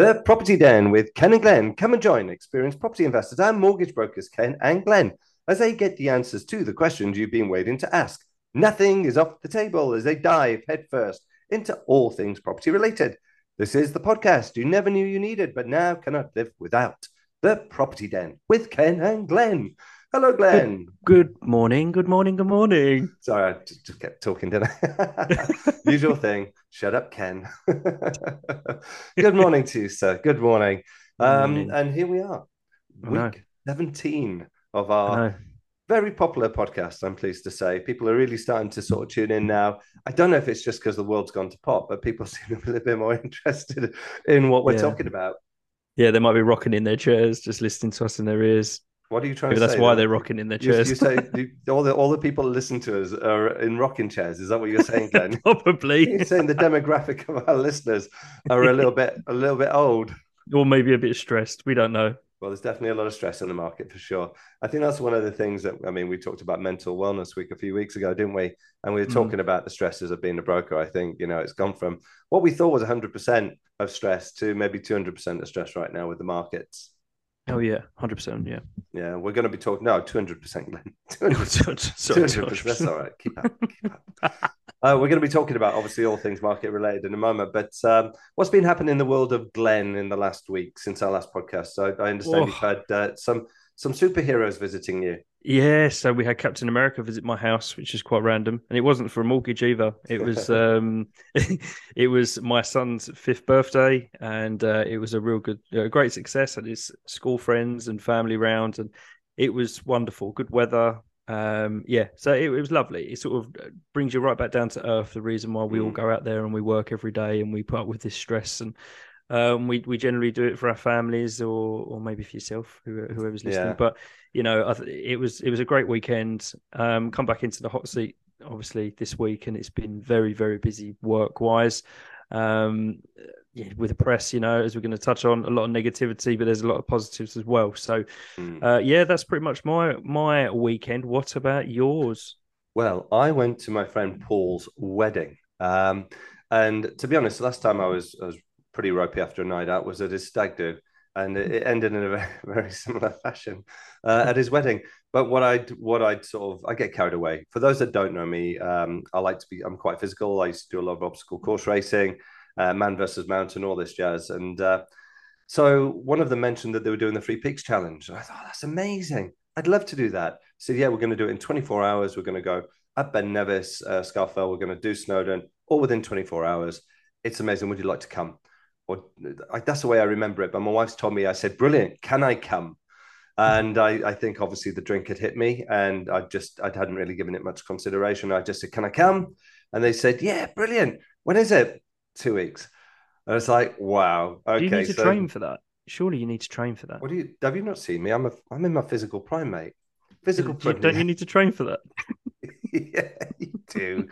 The Property Den with Ken and Glen. Come and join experienced property investors and mortgage brokers, Ken and Glen, as they get the answers to the questions you've been waiting to ask. Nothing is off the table as they dive headfirst into all things property related. This is the podcast you never knew you needed, but now cannot live without. The Property Den with Ken and Glen. Hello, Glen. Good morning, good morning, good morning. Sorry, I just just kept talking, didn't I? Usual thing. Shut up, Ken. Good morning to you, sir. Good morning. Good Um, and here we are, week 17 of our very popular podcast, I'm pleased to say. People are really starting to sort of tune in now. I don't know if it's just because the world's gone to pop, but people seem a little bit more interested in what we're Yeah. talking about. Yeah, they might be rocking in their chairs, just listening to us in their ears. What are you trying Maybe to that's say? why they're rocking in their chairs. you say you, all the all the people that listen to us are in rocking chairs. Is that what you're saying, Glen? Probably, You're saying the demographic of our listeners are a little bit a little bit old. or maybe a bit stressed. We don't know. Well, there's definitely a lot of stress in the market for sure. I think that's one of the things that I mean, we talked about mental wellness week a few weeks ago, didn't we? And we were Mm. talking about the stresses of being a broker. I think you know it's gone from what we thought was 100% of stress to maybe 200% of stress right now with the markets. Oh yeah, hundred percent. Yeah. Yeah, we're going to be talking no 200%, Glen. 200%. That's all right. Keep up. Keep up. Uh, we're going to be talking about obviously all things market related in a moment. But um, what's been happening in the world of Glen in the last week since our last podcast? So I understand Oh. you've had uh, some some superheroes visiting you. Yeah, so we had Captain America visit my house, which is quite random, and it wasn't for a mortgage either. It was um, it was my son's fifth birthday, and uh, it was a real good, uh, great success. And his school friends and family round, and it was wonderful. Good weather, um, yeah. So it, it was lovely. It sort of uh, brings you right back down to earth. The reason why we all Mm. go out there and we work every day and we put up with this stress and. Um, we we generally do it for our families, or or maybe for yourself, whoever's listening. Yeah. But you know, I th- it was it was a great weekend. Um, come back into the hot seat obviously this week, and it's been very very busy work wise. Um, yeah, with the press, you know, as we're going to touch on, a lot of negativity, but there's a lot of positives as well. So, Mm. uh, yeah, that's pretty much my my weekend. What about yours? Well, I went to my friend Paul's wedding, um, and to be honest, last time I was I was pretty ropey after a night out was at his stag do, and it, ended in a very, similar fashion uh, at his wedding. But what I what I'd sort of I get carried away. For those that don't know me, um, I like to be I'm quite physical. I used to do a lot of obstacle course racing, uh, man versus mountain, all this jazz, and uh, so one of them mentioned that they were doing the Three Peaks Challenge. And I thought, oh, that's amazing. I'd love to do that. So yeah, we're going to do it in 24 hours. We're going to go up Ben Nevis, uh, Scafell. We're going to do Snowdon, all within 24 hours. It's amazing. Would you like to come? Or I, that's the way I remember it. But my wife's told me, I said, brilliant. Can I come? And I, I think obviously the drink had hit me, and I just I hadn't really given it much consideration. I just said, "Can I come?" And they said, "Yeah, brilliant. When is it? Two weeks." And it's like, wow. Okay, do you need to so train for that? Surely you need to train for that. what do you have you not seen me? I'm a I'm in my physical prime, mate. Physical prime. don't you need to train for that? yeah, you do.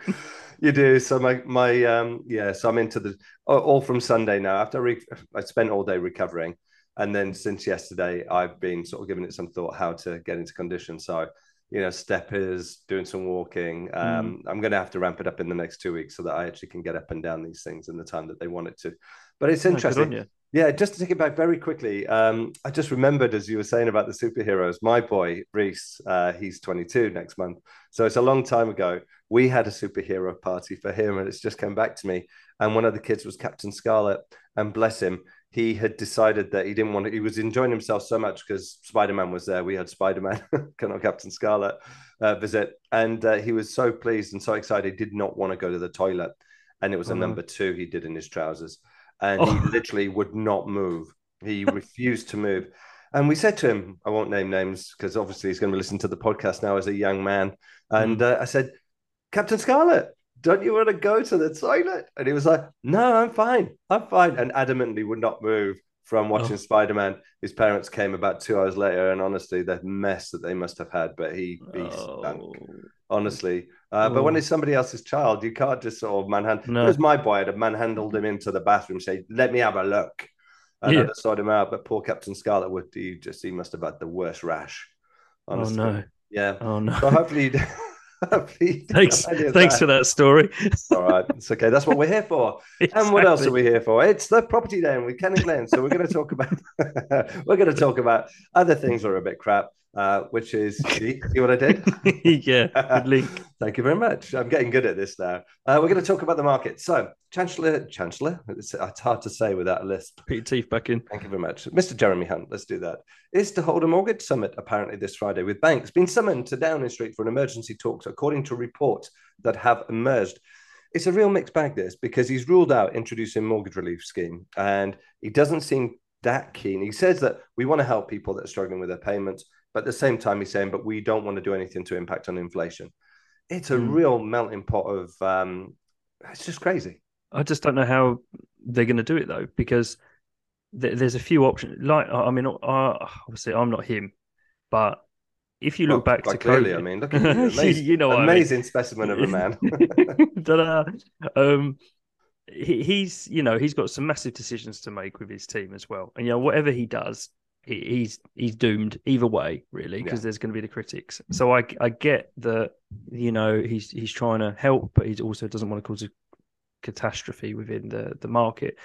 You do. So my my um yeah, so I'm into the all from Sunday now. After re- I spent all day recovering, and then since yesterday, I've been sort of giving it some thought how to get into condition. So you know, steppers, doing some walking. Um, I'm going to have to ramp it up in the next two weeks so that I actually can get up and down these things in the time that they want it to. But it's Oh, interesting. you. Yeah, just to take it back very quickly, um, I just remembered as you were saying about the superheroes, my boy Reese, uh, he's 22 next month. So it's a long time ago. We had a superhero party for him, and it's just come back to me. And one of the kids was Captain Scarlet, and bless him, he had decided that he didn't want to, he was enjoying himself so much because Spider Man was there. We had Spider Man, not Captain Scarlet, uh, visit. And uh, he was so pleased and so excited, he did not want to go to the toilet. And it was a no. number two he did in his trousers and Oh. he literally would not move. He refused to move. And we said to him, I won't name names because obviously he's going to listen to the podcast now as a young man. And uh, I said, Captain Scarlet, don't you want to go to the toilet? And he was like, No, I'm fine. I'm fine. And adamantly would not move from watching Oh. Spider Man. His parents came about two hours later, and honestly, the mess that they must have had. But he, he stunk Oh. Honestly. Uh, But when Oh. it's somebody else's child, you can't just sort of manhandle. No. It was my boy. I'd have manhandled him into the bathroom, say, "Let me have a look," and Yeah. I'd have him out. But poor Captain Scarlet would he just he must have had the worst rash. Oh Honestly. no! Yeah. Oh no! So hopefully, thanks, thanks for that story. All right, it's okay. That's what we're here for. Exactly. And what else are we here for? It's the property Den with Ken and Glen. So we're going to talk about we're going to talk about other things that are a bit crap uh, which is see, see, what I did? yeah, link. Thank you very much. I'm getting good at this now. Uh, we're going to talk about the market. So, Chancellor, Chancellor, it's, it's hard to say without a list. Put your teeth back in. Thank you very much, Mr. Jeremy Hunt. Let's do that. Is to hold a mortgage summit apparently this Friday with banks being summoned to Downing Street for an emergency talks, according to reports that have emerged. It's a real mixed bag, this, because he's ruled out introducing mortgage relief scheme, and he doesn't seem that keen. He says that we want to help people that are struggling with their payments but at the same time, he's saying, but we don't want to do anything to impact on inflation. It's a mm. real melting pot of, um, it's just crazy. I just don't know how they're going to do it though, because th- there's a few options. Like, I mean, uh, obviously, I'm not him, but if you look well, back to clearly, COVID, I mean, look at you, amazing, you know, amazing I mean. specimen of a man. um, he, he's, you know, he's got some massive decisions to make with his team as well, and you know, whatever he does, he's he's doomed either way, really, because yeah. there's going to be the critics. So I I get that you know he's he's trying to help, but he also doesn't want to cause a catastrophe within the the market.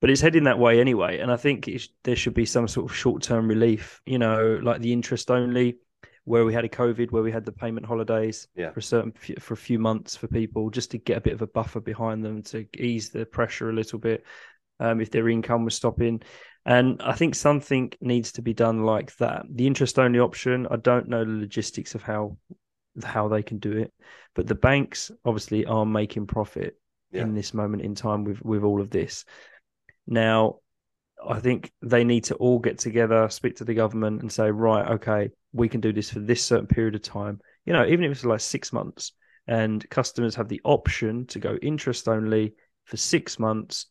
But it's heading that way anyway, and I think there should be some sort of short term relief. You know, like the interest only, where we had a COVID, where we had the payment holidays yeah. for a certain for a few months for people, just to get a bit of a buffer behind them to ease the pressure a little bit. Um, if their income was stopping, and I think something needs to be done like that. The interest only option, I don't know the logistics of how how they can do it, but the banks obviously are making profit yeah. in this moment in time with with all of this. Now, I think they need to all get together, speak to the government, and say, right, okay, we can do this for this certain period of time. You know, even if it's like six months, and customers have the option to go interest only for six months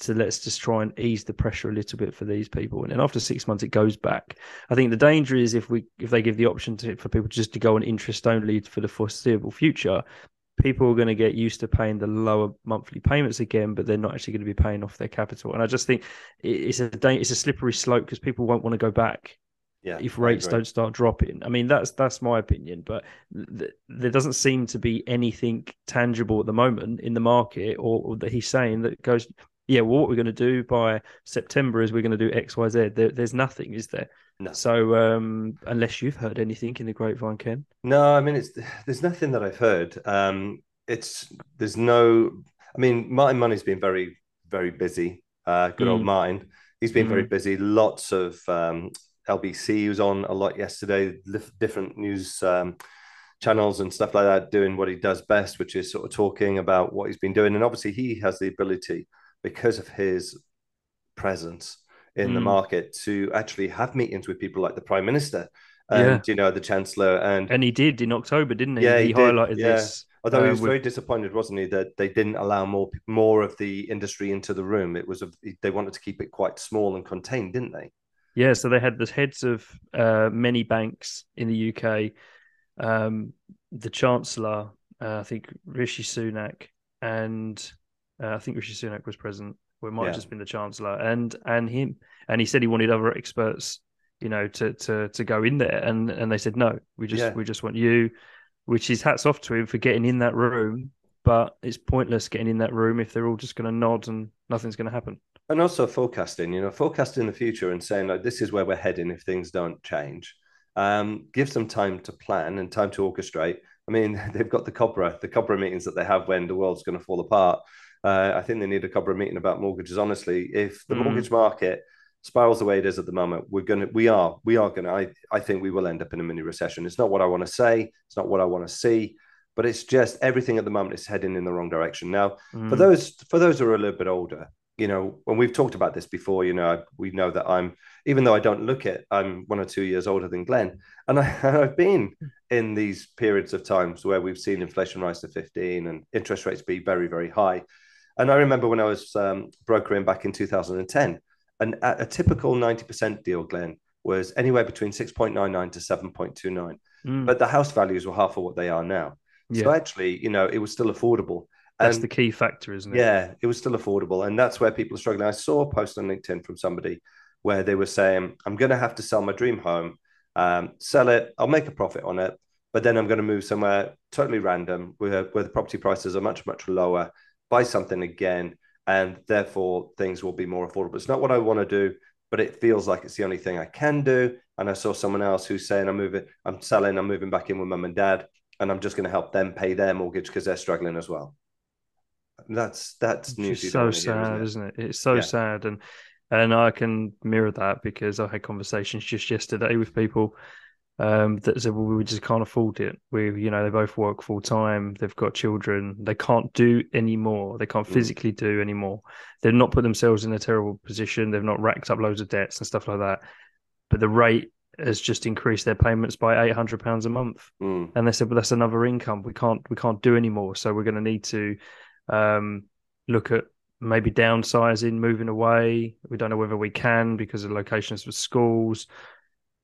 to let's just try and ease the pressure a little bit for these people. And then after six months, it goes back. I think the danger is if we if they give the option to, for people just to go on interest only for the foreseeable future, people are going to get used to paying the lower monthly payments again, but they're not actually going to be paying off their capital. And I just think it's a it's a slippery slope because people won't want to go back. Yeah, if rates don't start dropping, I mean that's that's my opinion, but th- there doesn't seem to be anything tangible at the moment in the market, or, or that he's saying that goes yeah, well, what we're going to do by September is we're going to do X, Y, Z. There, there's nothing, is there? No. So, um, unless you've heard anything in the grapevine, Ken. No, I mean, it's there's nothing that I've heard. Um, it's there's no. I mean, Martin Money's been very, very busy. Uh, good mm. old Martin. He's been mm. very busy. Lots of um, LBC was on a lot yesterday. Different news. Um, channels and stuff like that doing what he does best which is sort of talking about what he's been doing and obviously he has the ability because of his presence in mm. the market to actually have meetings with people like the prime minister and yeah. you know the chancellor and and he did in october didn't he yeah he, he highlighted yeah. this although uh, he was with... very disappointed wasn't he that they didn't allow more more of the industry into the room it was a, they wanted to keep it quite small and contained didn't they yeah so they had the heads of uh, many banks in the uk um, the chancellor uh, i think rishi sunak and uh, I think Rishi Sunak was present, or it might yeah. have just been the Chancellor and and him. And he said he wanted other experts, you know, to to to go in there, and and they said no, we just yeah. we just want you, which is hats off to him for getting in that room. But it's pointless getting in that room if they're all just going to nod and nothing's going to happen. And also forecasting, you know, forecasting the future and saying like this is where we're heading if things don't change. Um, give them time to plan and time to orchestrate. I mean, they've got the COBRA, the COBRA meetings that they have when the world's going to fall apart. Uh, I think they need a couple of meeting about mortgages. Honestly, if the mm. mortgage market spirals the way it is at the moment, we're gonna, we are, we are gonna. I, I think we will end up in a mini recession. It's not what I want to say. It's not what I want to see. But it's just everything at the moment is heading in the wrong direction. Now, mm. for those for those who are a little bit older, you know, when we've talked about this before, you know, we know that I'm, even though I don't look it, I'm one or two years older than Glen. And, I, have been in these periods of times where we've seen inflation rise to 15 and interest rates be very, very high. And I remember when I was um, brokering back in 2010, and a, a typical 90% deal, Glen, was anywhere between 6.99 to 7.29. Mm. But the house values were half of what they are now. Yeah. So actually, you know, it was still affordable. That's and, the key factor, isn't it? Yeah, it was still affordable. And that's where people are struggling. I saw a post on LinkedIn from somebody where they were saying, I'm going to have to sell my dream home, um, sell it, I'll make a profit on it. but then I'm going to move somewhere totally random where, where the property prices are much, much lower, buy something again, and therefore things will be more affordable. It's not what I want to do, but it feels like it's the only thing I can do. And I saw someone else who's saying, I'm moving, I'm selling, I'm moving back in with mum and dad, and I'm just going to help them pay their mortgage because they're struggling as well. That's that's news. so sad, hear, isn't, it? isn't it? It's so yeah. sad, and and I can mirror that because I had conversations just yesterday with people um, that said, well, we just can't afford it. We, you know, they both work full time. They've got children. They can't do any more. They can't mm. physically do anymore. They've not put themselves in a terrible position. They've not racked up loads of debts and stuff like that. But the rate has just increased their payments by eight hundred pounds a month. Mm. And they said, well, that's another income. We can't, we can't do anymore. So we're going to need to um, look at maybe downsizing, moving away. We don't know whether we can because of locations for schools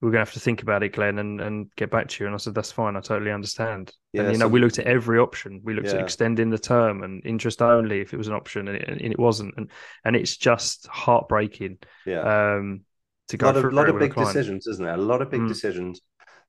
we're going to have to think about it, Glen, and, and get back to you. And I said, that's fine. I totally understand. Yeah, and, you know, we looked at every option. We looked yeah. at extending the term and interest only if it was an option, and it, and it wasn't. And and it's just heartbreaking. Yeah. Um, to go a lot of, lot of big decisions, isn't there? A lot of big mm. decisions.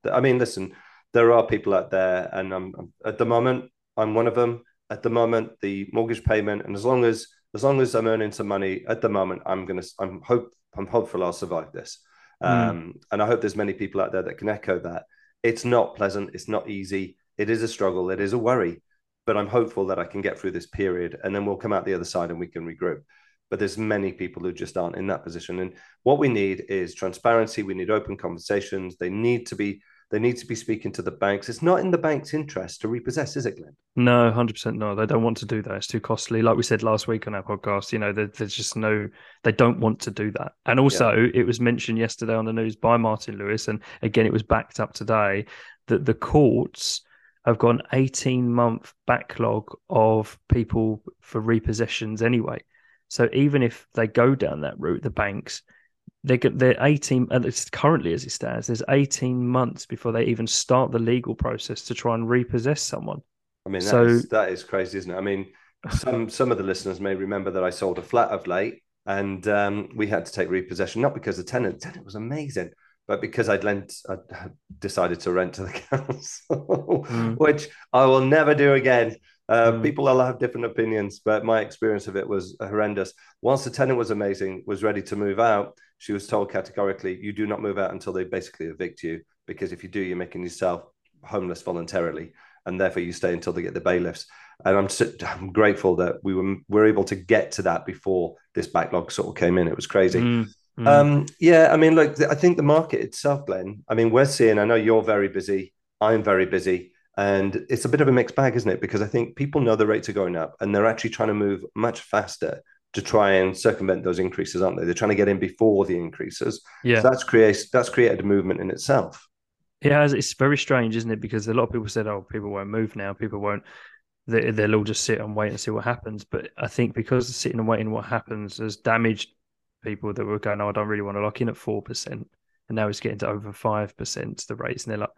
That, I mean, listen, there are people out there, and I'm, I'm, at the moment, I'm one of them. At the moment, the mortgage payment, and as long as as long as I'm earning some money at the moment, I'm gonna, I'm hope, I'm hopeful I'll survive this. Mm. Um, and I hope there's many people out there that can echo that. It's not pleasant. It's not easy. It is a struggle. It is a worry. But I'm hopeful that I can get through this period and then we'll come out the other side and we can regroup. But there's many people who just aren't in that position. And what we need is transparency. We need open conversations. They need to be they need to be speaking to the banks. It's not in the bank's interest to repossess, is it, Glen? No, hundred percent no. They don't want to do that. It's too costly. Like we said last week on our podcast, you know, there, there's just no. They don't want to do that. And also, yeah. it was mentioned yesterday on the news by Martin Lewis, and again, it was backed up today that the courts have got an 18 month backlog of people for repossessions anyway. So even if they go down that route, the banks they get they're 18 at least currently as it stands there's 18 months before they even start the legal process to try and repossess someone i mean so is, that is crazy isn't it i mean some some of the listeners may remember that i sold a flat of late and um, we had to take repossession not because the tenant tenant was amazing but because I'd lent, I decided to rent to the council, mm. which I will never do again. Uh, mm. People will have different opinions, but my experience of it was horrendous. Once the tenant was amazing, was ready to move out, she was told categorically, you do not move out until they basically evict you, because if you do, you're making yourself homeless voluntarily, and therefore you stay until they get the bailiffs. And I'm, so, I'm grateful that we were, were able to get to that before this backlog sort of came in. It was crazy. Mm. Mm. Um, yeah, I mean, look, I think the market itself, Glen. I mean, we're seeing. I know you're very busy. I'm very busy, and it's a bit of a mixed bag, isn't it? Because I think people know the rates are going up, and they're actually trying to move much faster to try and circumvent those increases, aren't they? They're trying to get in before the increases. Yeah, so that's created that's created a movement in itself. It has. It's very strange, isn't it? Because a lot of people said, "Oh, people won't move now. People won't." They, they'll all just sit and wait and see what happens. But I think because sitting and waiting what happens has damaged people that were going, "Oh, I don't really want to lock in at four percent," and now it's getting to over five percent the rates, and they're like,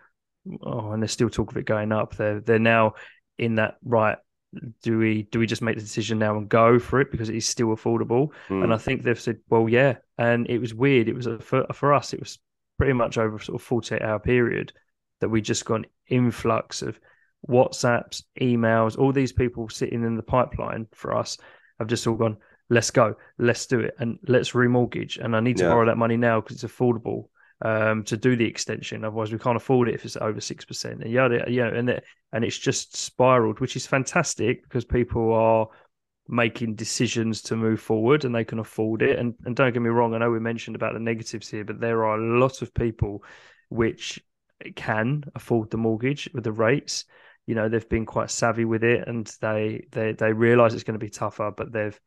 "Oh," and there's still talk of it going up. They're they're now in that right do we do we just make the decision now and go for it because it is still affordable? Mm. And I think they've said, well, yeah. And it was weird. It was a, for for us, it was pretty much over sort of forty eight hour period that we just got an influx of WhatsApps, emails, all these people sitting in the pipeline for us have just all gone. Let's go. Let's do it, and let's remortgage. And I need to yeah. borrow that money now because it's affordable um, to do the extension. Otherwise, we can't afford it if it's over six percent. And yeah, yeah, and it, and it's just spiraled, which is fantastic because people are making decisions to move forward and they can afford it. And and don't get me wrong, I know we mentioned about the negatives here, but there are a lot of people which can afford the mortgage with the rates. You know, they've been quite savvy with it, and they they they realize it's going to be tougher, but they've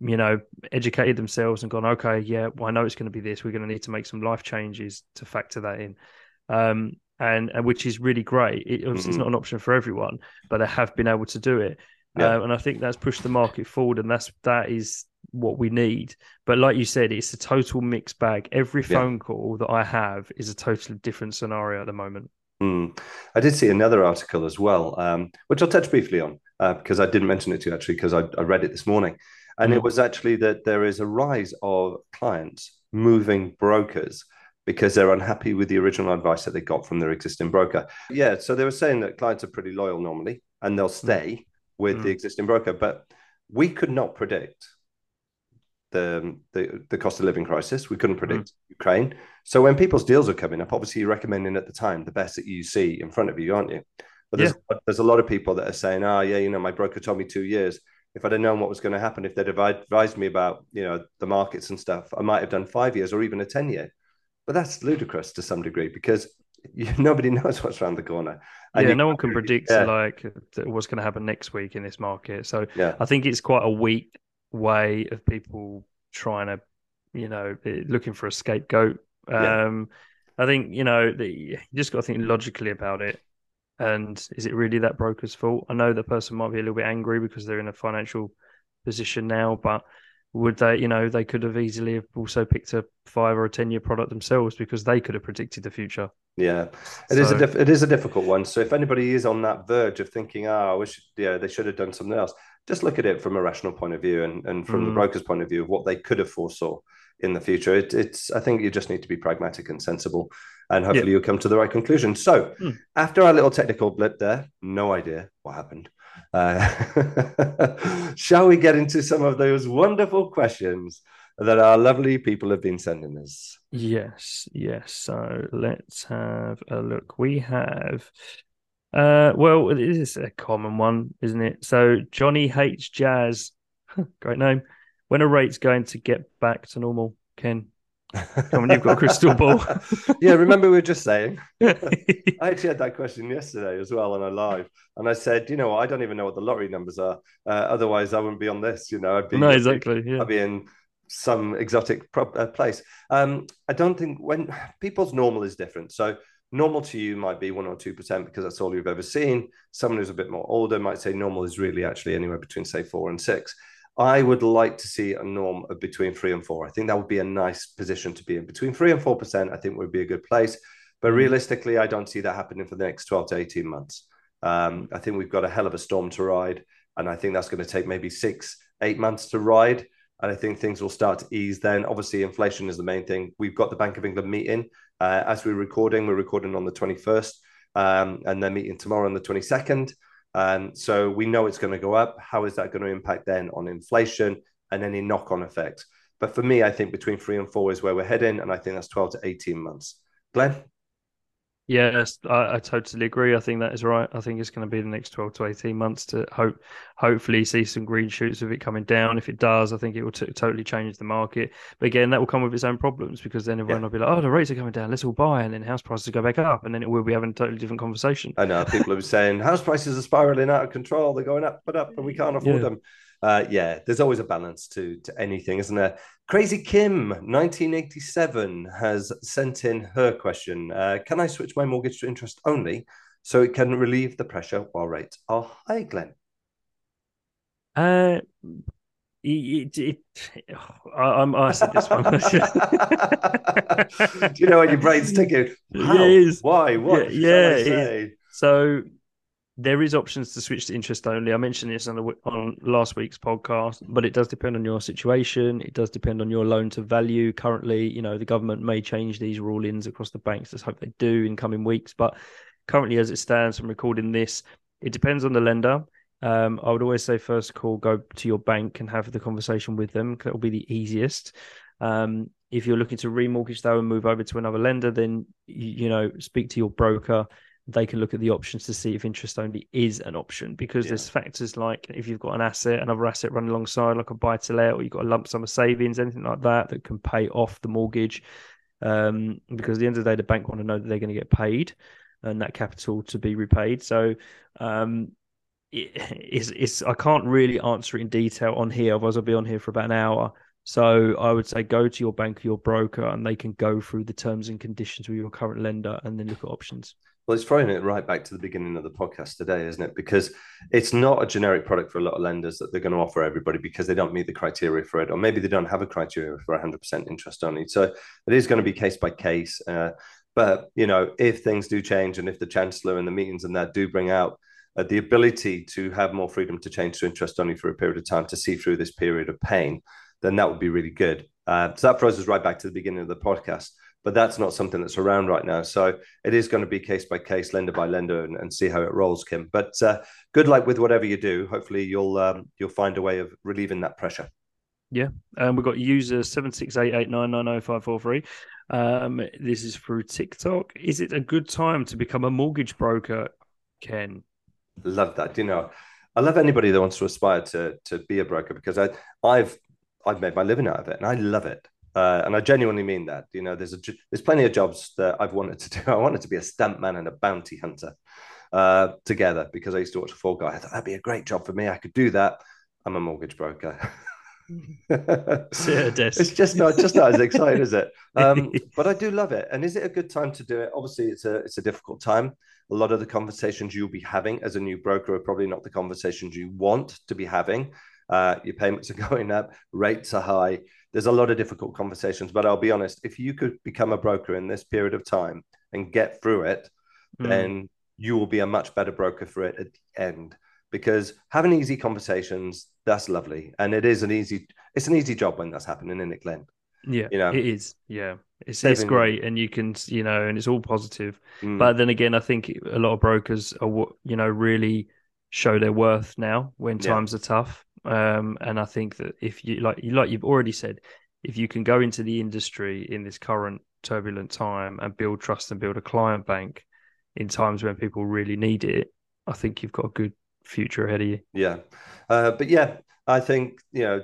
you know, educated themselves and gone, okay, yeah, well, I know it's going to be this. We're going to need to make some life changes to factor that in. Um, and, and which is really great. It, mm-hmm. It's not an option for everyone, but they have been able to do it. Yeah. Uh, and I think that's pushed the market forward, and that's that is what we need. But like you said, it's a total mixed bag. Every phone yeah. call that I have is a totally different scenario at the moment. Mm. I did see another article as well, um, which I'll touch briefly on uh, because I didn't mention it to you actually because I, I read it this morning. And mm. it was actually that there is a rise of clients moving brokers because they're unhappy with the original advice that they got from their existing broker. Yeah, so they were saying that clients are pretty loyal normally and they'll hmm. stay mm. with mm. the existing broker, but we could not predict the, the, the cost of living crisis. We couldn't predict mm. Ukraine. So when people's deals are coming up, obviously you're recommending at the time the best that you see in front of you, aren't you? But there's, yeah. there's a lot of people that are saying, oh, yeah, you know, my broker told me two years. If I'd have known what was going to happen, if they'd advised me about, you know, the markets and stuff, I might have done five years or even a 10 year. But that's ludicrous to some degree because you, nobody knows what's around the corner. And yeah, no one can predict yeah. like what's going to happen next week in this market. So yeah. I think it's quite a weak way of people trying to, you know, looking for a scapegoat. Um, I think you know the, you just got to think logically about it. And is it really that broker's fault? I know the person might be a little bit angry because they're in a financial position now, but would they, you know, they could have easily have also picked a five or a ten year product themselves because they could have predicted the future. Yeah, it so, is a diff- it is a difficult one. So if anybody is on that verge of thinking, oh, I wish, yeah, they should have done something else, just look at it from a rational point of view and, and from mm. the broker's point of view of what they could have foresaw in the future. It, it's I think you just need to be pragmatic and sensible and hopefully you'll come to the right conclusion. So, hmm. after our little technical blip there, no idea what happened. Uh, shall we get into some of those wonderful questions that our lovely people have been sending us? Yes, yes. So let's have a look. We have, uh, well, it is a common one, isn't it? So Johnny H Jazz, great name. When are rates going to get back to normal, Ken? Come on, you've got a crystal ball. yeah, remember we were just saying. I actually had that question yesterday as well on a live, and I said, you know, I don't even know what the lottery numbers are. Uh, otherwise, I wouldn't be on this. You know, I'd be no, exactly. Yeah. I'd be in some exotic uh, place. Um, I don't think when people's normal is different. So normal to you might be one or two percent because that's all you've ever seen. Someone who's a bit more older might say normal is really actually anywhere between say four and six. I would like to see a norm of between three and four. I think that would be a nice position to be in. Between three and four percent, I think would be a good place. But mm. realistically, I don't see that happening for the next 12 to 18 months. Um, I think we've got a hell of a storm to ride. And I think that's going to take maybe six, eight months to ride. And I think things will start to ease then. Obviously, inflation is the main thing. We've got the Bank of England meeting. Uh, as we're recording, we're recording on the 21st. Um, and they're meeting tomorrow on the 22nd. Um, so we know it's going to go up. How is that going to impact then on inflation and any knock on effects? But for me, I think between three and four is where we're heading. And I think that's 12 to 18 months. Glen? Yes, I, I, totally agree. I think that is right. I think it's going to be the next twelve to eighteen months to hope, hopefully, see some green shoots of it coming down. If it does, I think it will t- totally change the market. But again, that will come with its own problems because then everyone yeah. will be like, "Oh, the rates are coming down. Let's all buy," and then house prices go back up, and then it will be having a totally different conversation. I know people are saying house prices are spiraling out of control. They're going up, but up, and we can't afford yeah. them. Uh, yeah, there's always a balance to to anything, isn't there? Crazy Kim, 1987, has sent in her question. Uh, can I switch my mortgage to interest only so it can relieve the pressure while rates are high, Glen? Uh, it, it, I, am I said this one. Do you know what your brain's thinking? How? Why? What? Yeah, yeah so there is options to switch to interest only. I mentioned this on, the, on last week's podcast, but it does depend on your situation. It does depend on your loan to value. Currently, you know, the government may change these rulings across the banks. Let's hope they do in coming weeks. But currently, as it stands, from recording this, it depends on the lender. Um, I would always say first call, go to your bank and have the conversation with them. That will be the easiest. Um, if you're looking to remortgage though and move over to another lender, then you, you know speak to your broker they can look at the options to see if interest only is an option because yeah. there's factors like if you've got an asset, another asset running alongside, like a buy to let, or you've got a lump sum of savings, anything like that that can pay off the mortgage. Um, because at the end of the day, the bank want to know that they're going to get paid and that capital to be repaid. So, um, it, it's, it's I can't really answer it in detail on here, otherwise I'll be on here for about an hour. So I would say go to your bank or your broker, and they can go through the terms and conditions with your current lender, and then look at options. Well, it's throwing it right back to the beginning of the podcast today, isn't it? Because it's not a generic product for a lot of lenders that they're going to offer everybody because they don't meet the criteria for it, or maybe they don't have a criteria for 100% interest only. So it is going to be case by case. Uh, but you know, if things do change, and if the chancellor and the meetings and that do bring out uh, the ability to have more freedom to change to interest only for a period of time to see through this period of pain, then that would be really good. Uh, so that throws us right back to the beginning of the podcast but that's not something that's around right now. So it is going to be case by case, lender by lender, and, and see how it rolls, Kim. But uh, good luck with whatever you do. Hopefully, you'll um, you'll find a way of relieving that pressure. Yeah, and um, we've got user seven six eight eight nine nine zero five four three. Um, this is through TikTok. Is it a good time to become a mortgage broker, Ken? Love that. You know, I love anybody that wants to aspire to to be a broker because I I've I've made my living out of it and I love it. Uh, and I genuinely mean that. You know, there's a there's plenty of jobs that I've wanted to do. I wanted to be a stamp man and a bounty hunter uh, together because I used to watch a Fall Guy. I thought that'd be a great job for me. I could do that. I'm a mortgage broker. it's just not just not as exciting, is it? Um, but I do love it. And is it a good time to do it? Obviously, it's a it's a difficult time. A lot of the conversations you'll be having as a new broker are probably not the conversations you want to be having. Uh, your payments are going up, rates are high. There's a lot of difficult conversations. But I'll be honest, if you could become a broker in this period of time and get through it, mm. then you will be a much better broker for it at the end because having easy conversations that's lovely and it is an easy it's an easy job when that's happening in it glen yeah you know it is yeah it's, it's great and you can you know and it's all positive mm. but then again i think a lot of brokers are what you know really show their worth now when times yeah. are tough um and i think that if you like you like you've already said if you can go into the industry in this current turbulent time and build trust and build a client bank in times when people really need it i think you've got a good future ahead of you. Yeah, uh, but yeah, I think you know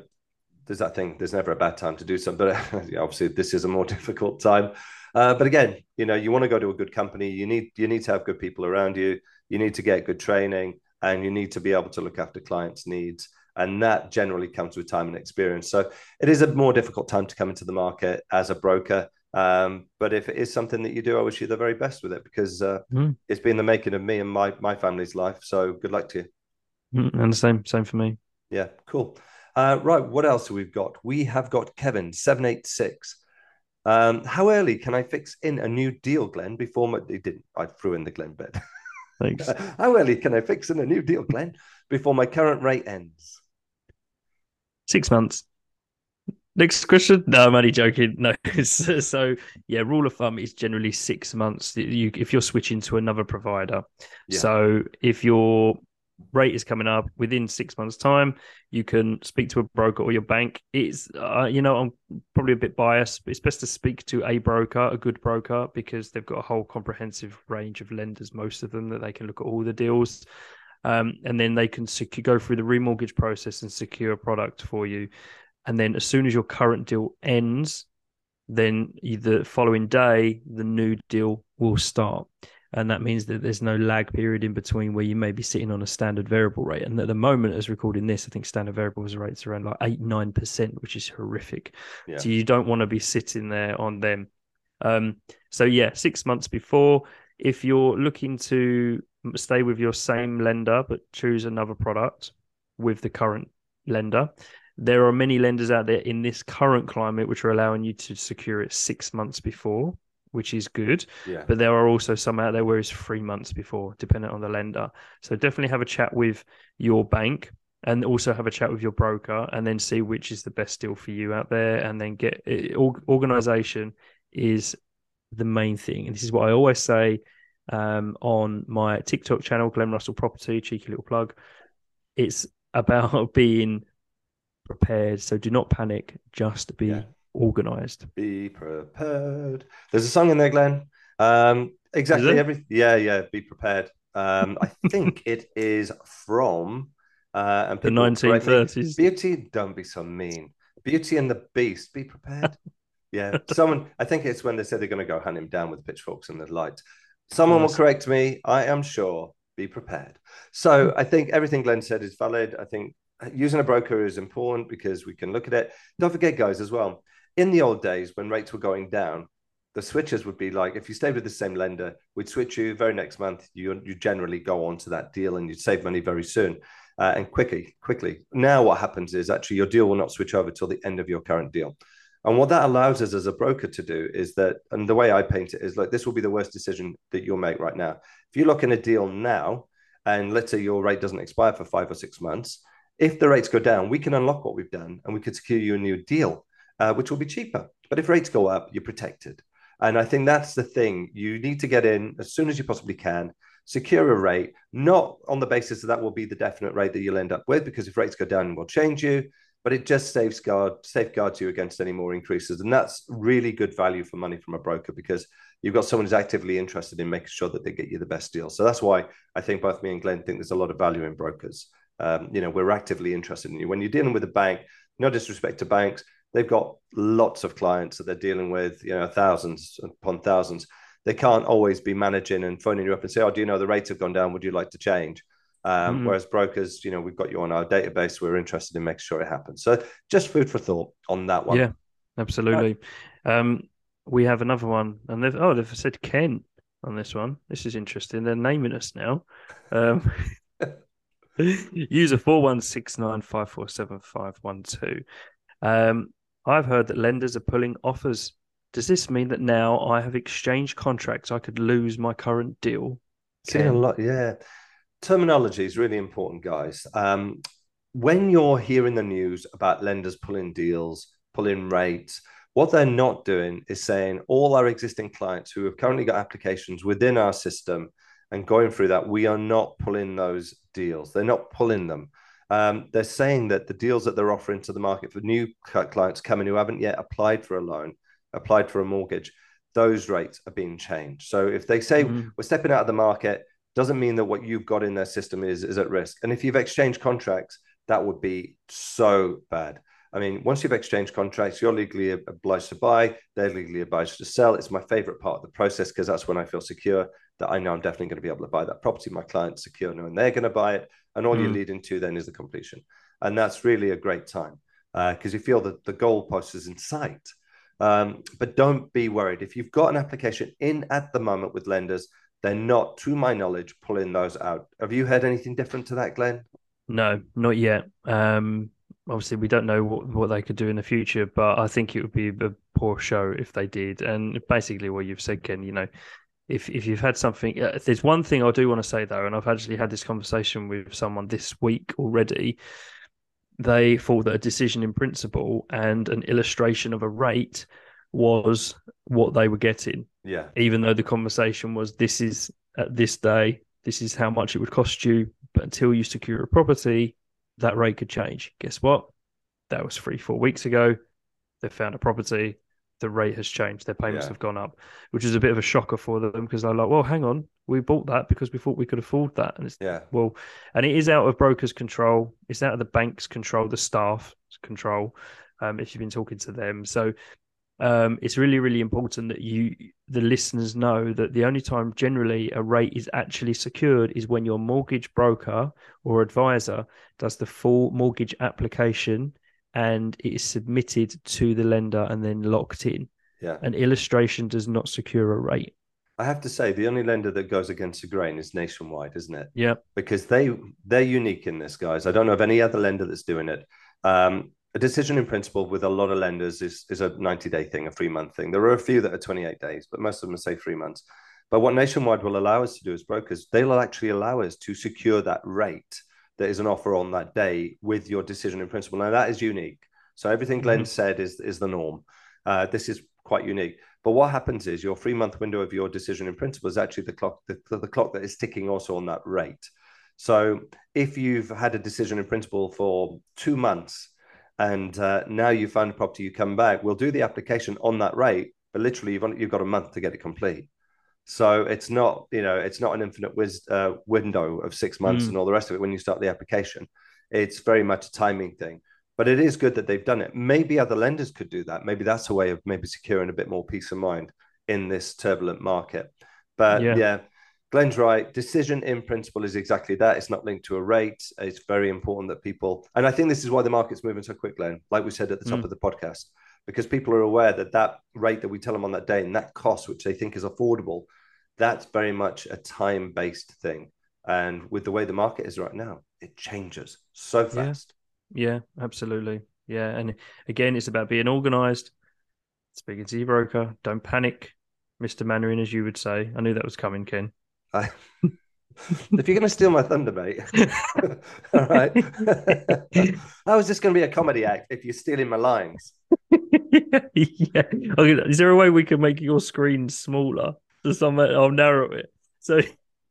there's that thing. There's never a bad time to do something, but obviously this is a more difficult time. Uh, but again, you know, you want to go to a good company. You need you need to have good people around you. You need to get good training, and you need to be able to look after clients' needs. And that generally comes with time and experience. So it is a more difficult time to come into the market as a broker. Um, but if it is something that you do, I wish you the very best with it because uh, mm. it's been the making of me and my my family's life. So good luck to you. Mm, and the same, same for me. Yeah, cool. Uh, right, what else have we got? We have got Kevin seven eight six. Um, how early can I fix in a new deal, Glen? Before my it didn't, I threw in the Glen bit. Thanks. how early can I fix in a new deal, Glen, before my current rate ends? Six months. Next question. No, I'm only joking. No. so yeah, rule of thumb is generally six months. You, if you're switching to another provider. Yeah. So if your rate is coming up within six months' time, you can speak to a broker or your bank. It's uh, you know I'm probably a bit biased, but it's best to speak to a broker, a good broker, because they've got a whole comprehensive range of lenders, most of them that they can look at all the deals. Um, and then they can secure, go through the remortgage process and secure a product for you. And then as soon as your current deal ends, then the following day, the new deal will start. And that means that there's no lag period in between where you may be sitting on a standard variable rate. And at the moment, as recording this, I think standard variables rates around like eight, nine percent, which is horrific. Yeah. So you don't want to be sitting there on them. Um, so yeah, six months before, if you're looking to stay with your same lender but choose another product with the current lender, there are many lenders out there in this current climate which are allowing you to secure it six months before, which is good. Yeah. But there are also some out there where it's three months before, depending on the lender. So definitely have a chat with your bank and also have a chat with your broker and then see which is the best deal for you out there. And then get eh, organization is the main thing. And this is what I always say um, on my TikTok channel, Glen Russell Property, cheeky little plug. It's about being prepared. So do not panic. Just be yeah. organized. Be prepared. There's a song in there, Glen. Um, exactly every. Yeah, yeah. Be prepared. Um, I think it is from uh, and the 1930s. Beauty, don't be so mean. Beauty and the Beast. Be prepared. yeah, someone. I think it's when they said they're going to go hunt him down with pitchforks and the lights. Someone yes. will correct me. I am sure. Be prepared. So I think everything Glen said is valid. I think using a broker is important because we can look at it. Don't forget, guys, as well. In the old days, when rates were going down, the switches would be like if you stayed with the same lender, we'd switch you very next month. You you generally go on to that deal and you'd save money very soon uh, and quickly. Quickly. Now, what happens is actually your deal will not switch over till the end of your current deal. And what that allows us as a broker to do is that, and the way I paint it is like this will be the worst decision that you'll make right now. If you lock in a deal now, and let's say your rate doesn't expire for five or six months, if the rates go down, we can unlock what we've done and we could secure you a new deal, uh, which will be cheaper. But if rates go up, you're protected. And I think that's the thing. You need to get in as soon as you possibly can, secure a rate, not on the basis that that will be the definite rate that you'll end up with, because if rates go down, we'll change you. But it just safeguard safeguards you against any more increases, and that's really good value for money from a broker because you've got someone who's actively interested in making sure that they get you the best deal. So that's why I think both me and Glenn think there's a lot of value in brokers. Um, you know, we're actively interested in you. When you're dealing with a bank, no disrespect to banks, they've got lots of clients that they're dealing with, you know, thousands upon thousands. They can't always be managing and phoning you up and say, "Oh, do you know the rates have gone down? Would you like to change?" Um, mm. Whereas brokers, you know, we've got you on our database. We're interested in making sure it happens. So just food for thought on that one. Yeah, absolutely. Um, we have another one, and they've oh they've said Ken on this one. This is interesting. They're naming us now. Um, user four one six nine five four seven five one two. Um, I've heard that lenders are pulling offers. Does this mean that now I have exchanged contracts? I could lose my current deal. Seen a lot, yeah. Terminology is really important, guys. Um, when you're hearing the news about lenders pulling deals, pulling rates, what they're not doing is saying all our existing clients who have currently got applications within our system and going through that, we are not pulling those deals. They're not pulling them. Um, they're saying that the deals that they're offering to the market for new clients coming who haven't yet applied for a loan, applied for a mortgage, those rates are being changed. So if they say mm-hmm. we're stepping out of the market, doesn't mean that what you've got in their system is is at risk. And if you've exchanged contracts, that would be so bad. I mean, once you've exchanged contracts, you're legally obliged to buy, they're legally obliged to sell. It's my favorite part of the process because that's when I feel secure that I know I'm definitely going to be able to buy that property. My client's secure knowing they're going to buy it. And all mm. you're leading to then is the completion. And that's really a great time because uh, you feel that the goalpost is in sight. Um, but don't be worried. If you've got an application in at the moment with lenders, they're not, to my knowledge, pulling those out. Have you heard anything different to that, Glen? No, not yet. Um, obviously we don't know what, what they could do in the future, but I think it would be a poor show if they did. And basically, what you've said, Ken, you know, if if you've had something, if uh, there's one thing I do want to say though, and I've actually had this conversation with someone this week already. They thought that a decision in principle and an illustration of a rate was what they were getting. Yeah. Even though the conversation was, this is at this day, this is how much it would cost you, but until you secure a property, that rate could change. Guess what? That was three, four weeks ago. They found a property. The rate has changed. Their payments yeah. have gone up, which is a bit of a shocker for them because they're like, well, hang on, we bought that because we thought we could afford that. And it's, yeah, well, and it is out of brokers' control. It's out of the bank's control, the staff's control. Um, if you've been talking to them, so um, it's really, really important that you, the listeners, know that the only time generally a rate is actually secured is when your mortgage broker or advisor does the full mortgage application and it is submitted to the lender and then locked in. Yeah. An illustration does not secure a rate. I have to say, the only lender that goes against the grain is Nationwide, isn't it? Yeah. Because they they're unique in this, guys. I don't know of any other lender that's doing it. Um, a decision in principle with a lot of lenders is, is a 90 day thing, a three month thing. There are a few that are 28 days, but most of them say three months. But what Nationwide will allow us to do as brokers, they'll actually allow us to secure that rate that is an offer on that day with your decision in principle. Now, that is unique. So everything Glen mm-hmm. said is, is the norm. Uh, this is quite unique. But what happens is your three month window of your decision in principle is actually the clock, the, the clock that is ticking also on that rate. So if you've had a decision in principle for two months, and uh, now you found a property, you come back, we'll do the application on that rate, but literally you've, only, you've got a month to get it complete. So it's not, you know, it's not an infinite wiz, uh, window of six months mm. and all the rest of it when you start the application. It's very much a timing thing. But it is good that they've done it. Maybe other lenders could do that. Maybe that's a way of maybe securing a bit more peace of mind in this turbulent market. But yeah, yeah Glen's right. Decision in principle is exactly that. It's not linked to a rate. It's very important that people, and I think this is why the market's moving so quick, Glen, like we said at the top mm. of the podcast, because people are aware that that rate that we tell them on that day and that cost, which they think is affordable, that's very much a time based thing. And with the way the market is right now, it changes so fast. Yeah, yeah absolutely. Yeah. And again, it's about being organized, speaking to your broker, don't panic, Mr. Mainwaring, as you would say. I knew that was coming, Ken. I, if you're going to steal my thunder, mate, all right. How is this going to be a comedy act if you're stealing my lines? yeah. Okay, Is there a way we can make your screen smaller? So some, I'll narrow it. So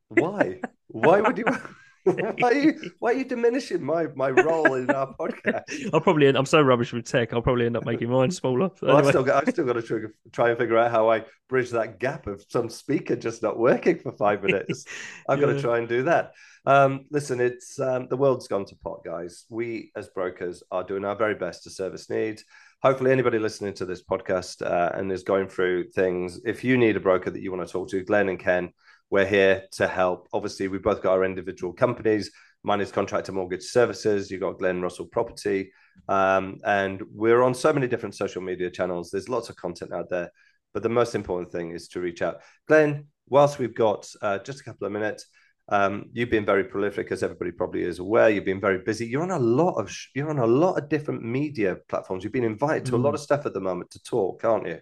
Why? Why would you? why are you? Why are you diminishing my my role in our podcast? I'll probably end, I'm so rubbish with tech. I'll probably end up making mine smaller. So Well, I've still got I've still got to try, try and figure out how I bridge that gap of some speaker just not working for five minutes. I've got to try and do that. Um, listen, it's um, the world's gone to pot, guys. We as brokers are doing our very best to service needs. Hopefully, anybody listening to this podcast uh, and is going through things, if you need a broker that you want to talk to, Glen and Ken, we're here to help. Obviously, we've both got our individual companies. Mine is Contractor Mortgage Services. You've got Glen Russell Property. Um, and we're on so many different social media channels. There's lots of content out there. But the most important thing is to reach out. Glen, whilst we've got uh, just a couple of minutes, um, you've been very prolific, as everybody probably is aware. You've been very busy. You're on a lot of sh- you're on a lot of different media platforms. You've been invited to a lot Mm. of stuff at the moment to talk, aren't you?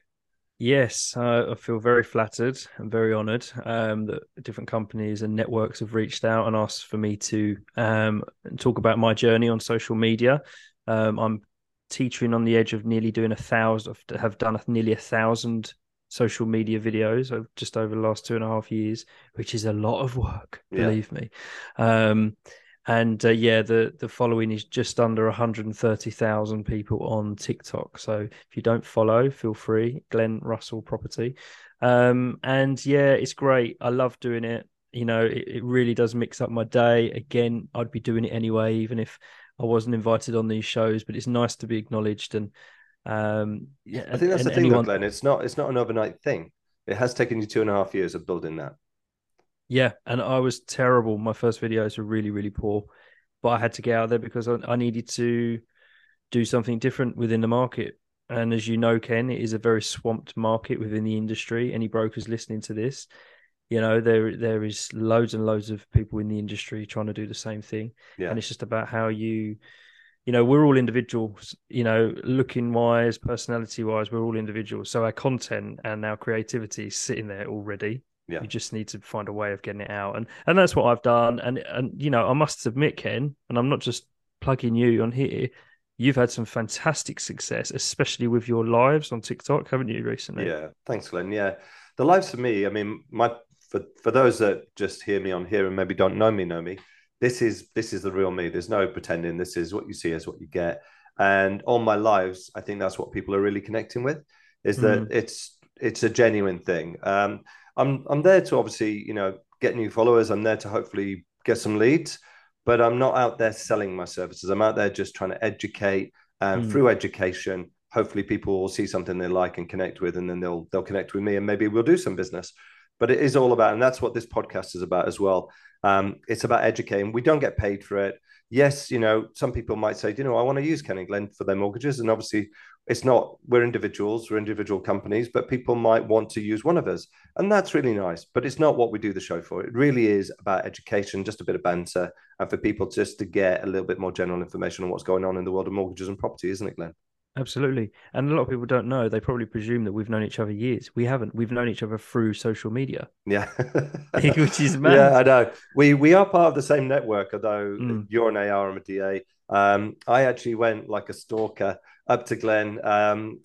Yes, I feel very flattered and very honoured um, that different companies and networks have reached out and asked for me to um, talk about my journey on social media. Um, I'm teetering on the edge of nearly doing a thousand, have done nearly a thousand social media videos of just over the last two and a half years, which is a lot of work, Yeah. believe me. And uh, yeah, the the following is just under 130,000 people on TikTok. So if you don't follow, feel free. Glen Russell Property. Um, and yeah, it's great. I love doing it. You know, it, it really does mix up my day. Again, I'd be doing it anyway, even if I wasn't invited on these shows. But it's nice to be acknowledged and um, yeah. I think that's the thing, anyone- though, Glen. It's not it's not an overnight thing. It has taken you two and a half years of building that. Yeah, and I was terrible. My first videos were really, really poor, but I had to get out there because I, I needed to do something different within the market. And as you know, Ken, it is a very swamped market within the industry. Any brokers listening to this, you know, there there is loads and loads of people in the industry trying to do the same thing. Yeah. And it's just about how you, you know, we're all individuals, you know, looking wise, personality wise, we're all individuals. So our content and our creativity is sitting there already. Yeah. You just need to find a way of getting it out. And and that's what I've done. And and you know, I must admit, Ken, and I'm not just plugging you on here, you've had some fantastic success, especially with your lives on TikTok, haven't you, recently? Yeah, thanks, Glen. Yeah, the lives for me. I mean, my for for those that just hear me on here and maybe don't know me, know me. This is this is the real me. There's no pretending. This is what you see is what you get. And all my lives, I think that's what people are really connecting with. Is that it's it's a genuine thing. Um, I'm I'm there to obviously you know get new followers. I'm there to hopefully get some leads, but I'm not out there selling my services. I'm out there just trying to educate, and Mm. through education, hopefully people will see something they like and connect with, and then they'll they'll connect with me, and maybe we'll do some business. But it is all about, and that's what this podcast is about as well. Um, it's about educating. We don't get paid for it. Yes, you know, some people might say, you know, I want to use Ken and Glen for their mortgages, and obviously, it's not. We're individuals, we're individual companies, but people might want to use one of us, and that's really nice. But it's not what we do the show for. It really is about education, just a bit of banter, and for people just to get a little bit more general information on what's going on in the world of mortgages and property, isn't it, Glen? Absolutely. And a lot of people don't know. They probably presume that we've known each other years. We haven't. We've known each other through social media, Yeah, which is mad. yeah, I know. We we are part of the same network, although Mm. you're an AR, I'm a DA. Um, I actually went like a stalker up to Glen um,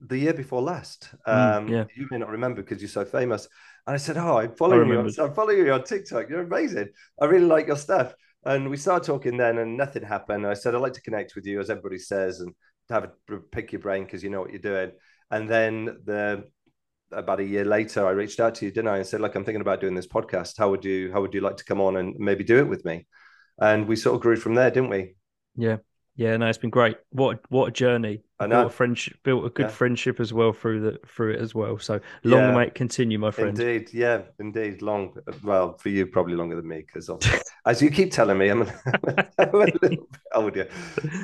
the year before last. Mm, Um, yeah. You may not remember because you're so famous. And I said, "Oh, I'm following you. On. I'm following you on TikTok. You're amazing. I really like your stuff." And we started talking then, and nothing happened. I said, "I'd like to connect with you, as everybody says, and to have a pick your brain because you know what you're doing." And then the about a year later, I reached out to you, didn't I, and said, "Look, I'm thinking about doing this podcast. How would you How would you like to come on and maybe do it with me?" And we sort of grew from there, didn't we? Yeah. Yeah, no, it's been great. What what a journey. I Built know. a friendship built a good Yeah. friendship as well through the through it as well. So long Yeah. may it continue, my friend. Indeed, yeah, indeed. Long, well, for you, probably longer than me, because as you keep telling me, I'm a, I'm a little bit older.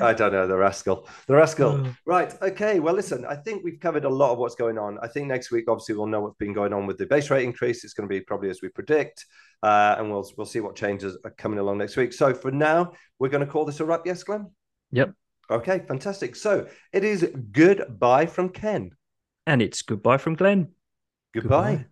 I don't know the rascal, the rascal. Oh. Right. Okay. Well, listen, I think we've covered a lot of what's going on. I think next week, obviously, we'll know what's been going on with the base rate increase. It's going to be probably as we predict, uh, and we'll we'll see what changes are coming along next week. So for now, we're going to call this a wrap. Yes, Glen. Yep. Okay. Fantastic. So it is goodbye from Ken. And it's goodbye from Glen. Goodbye. Goodbye.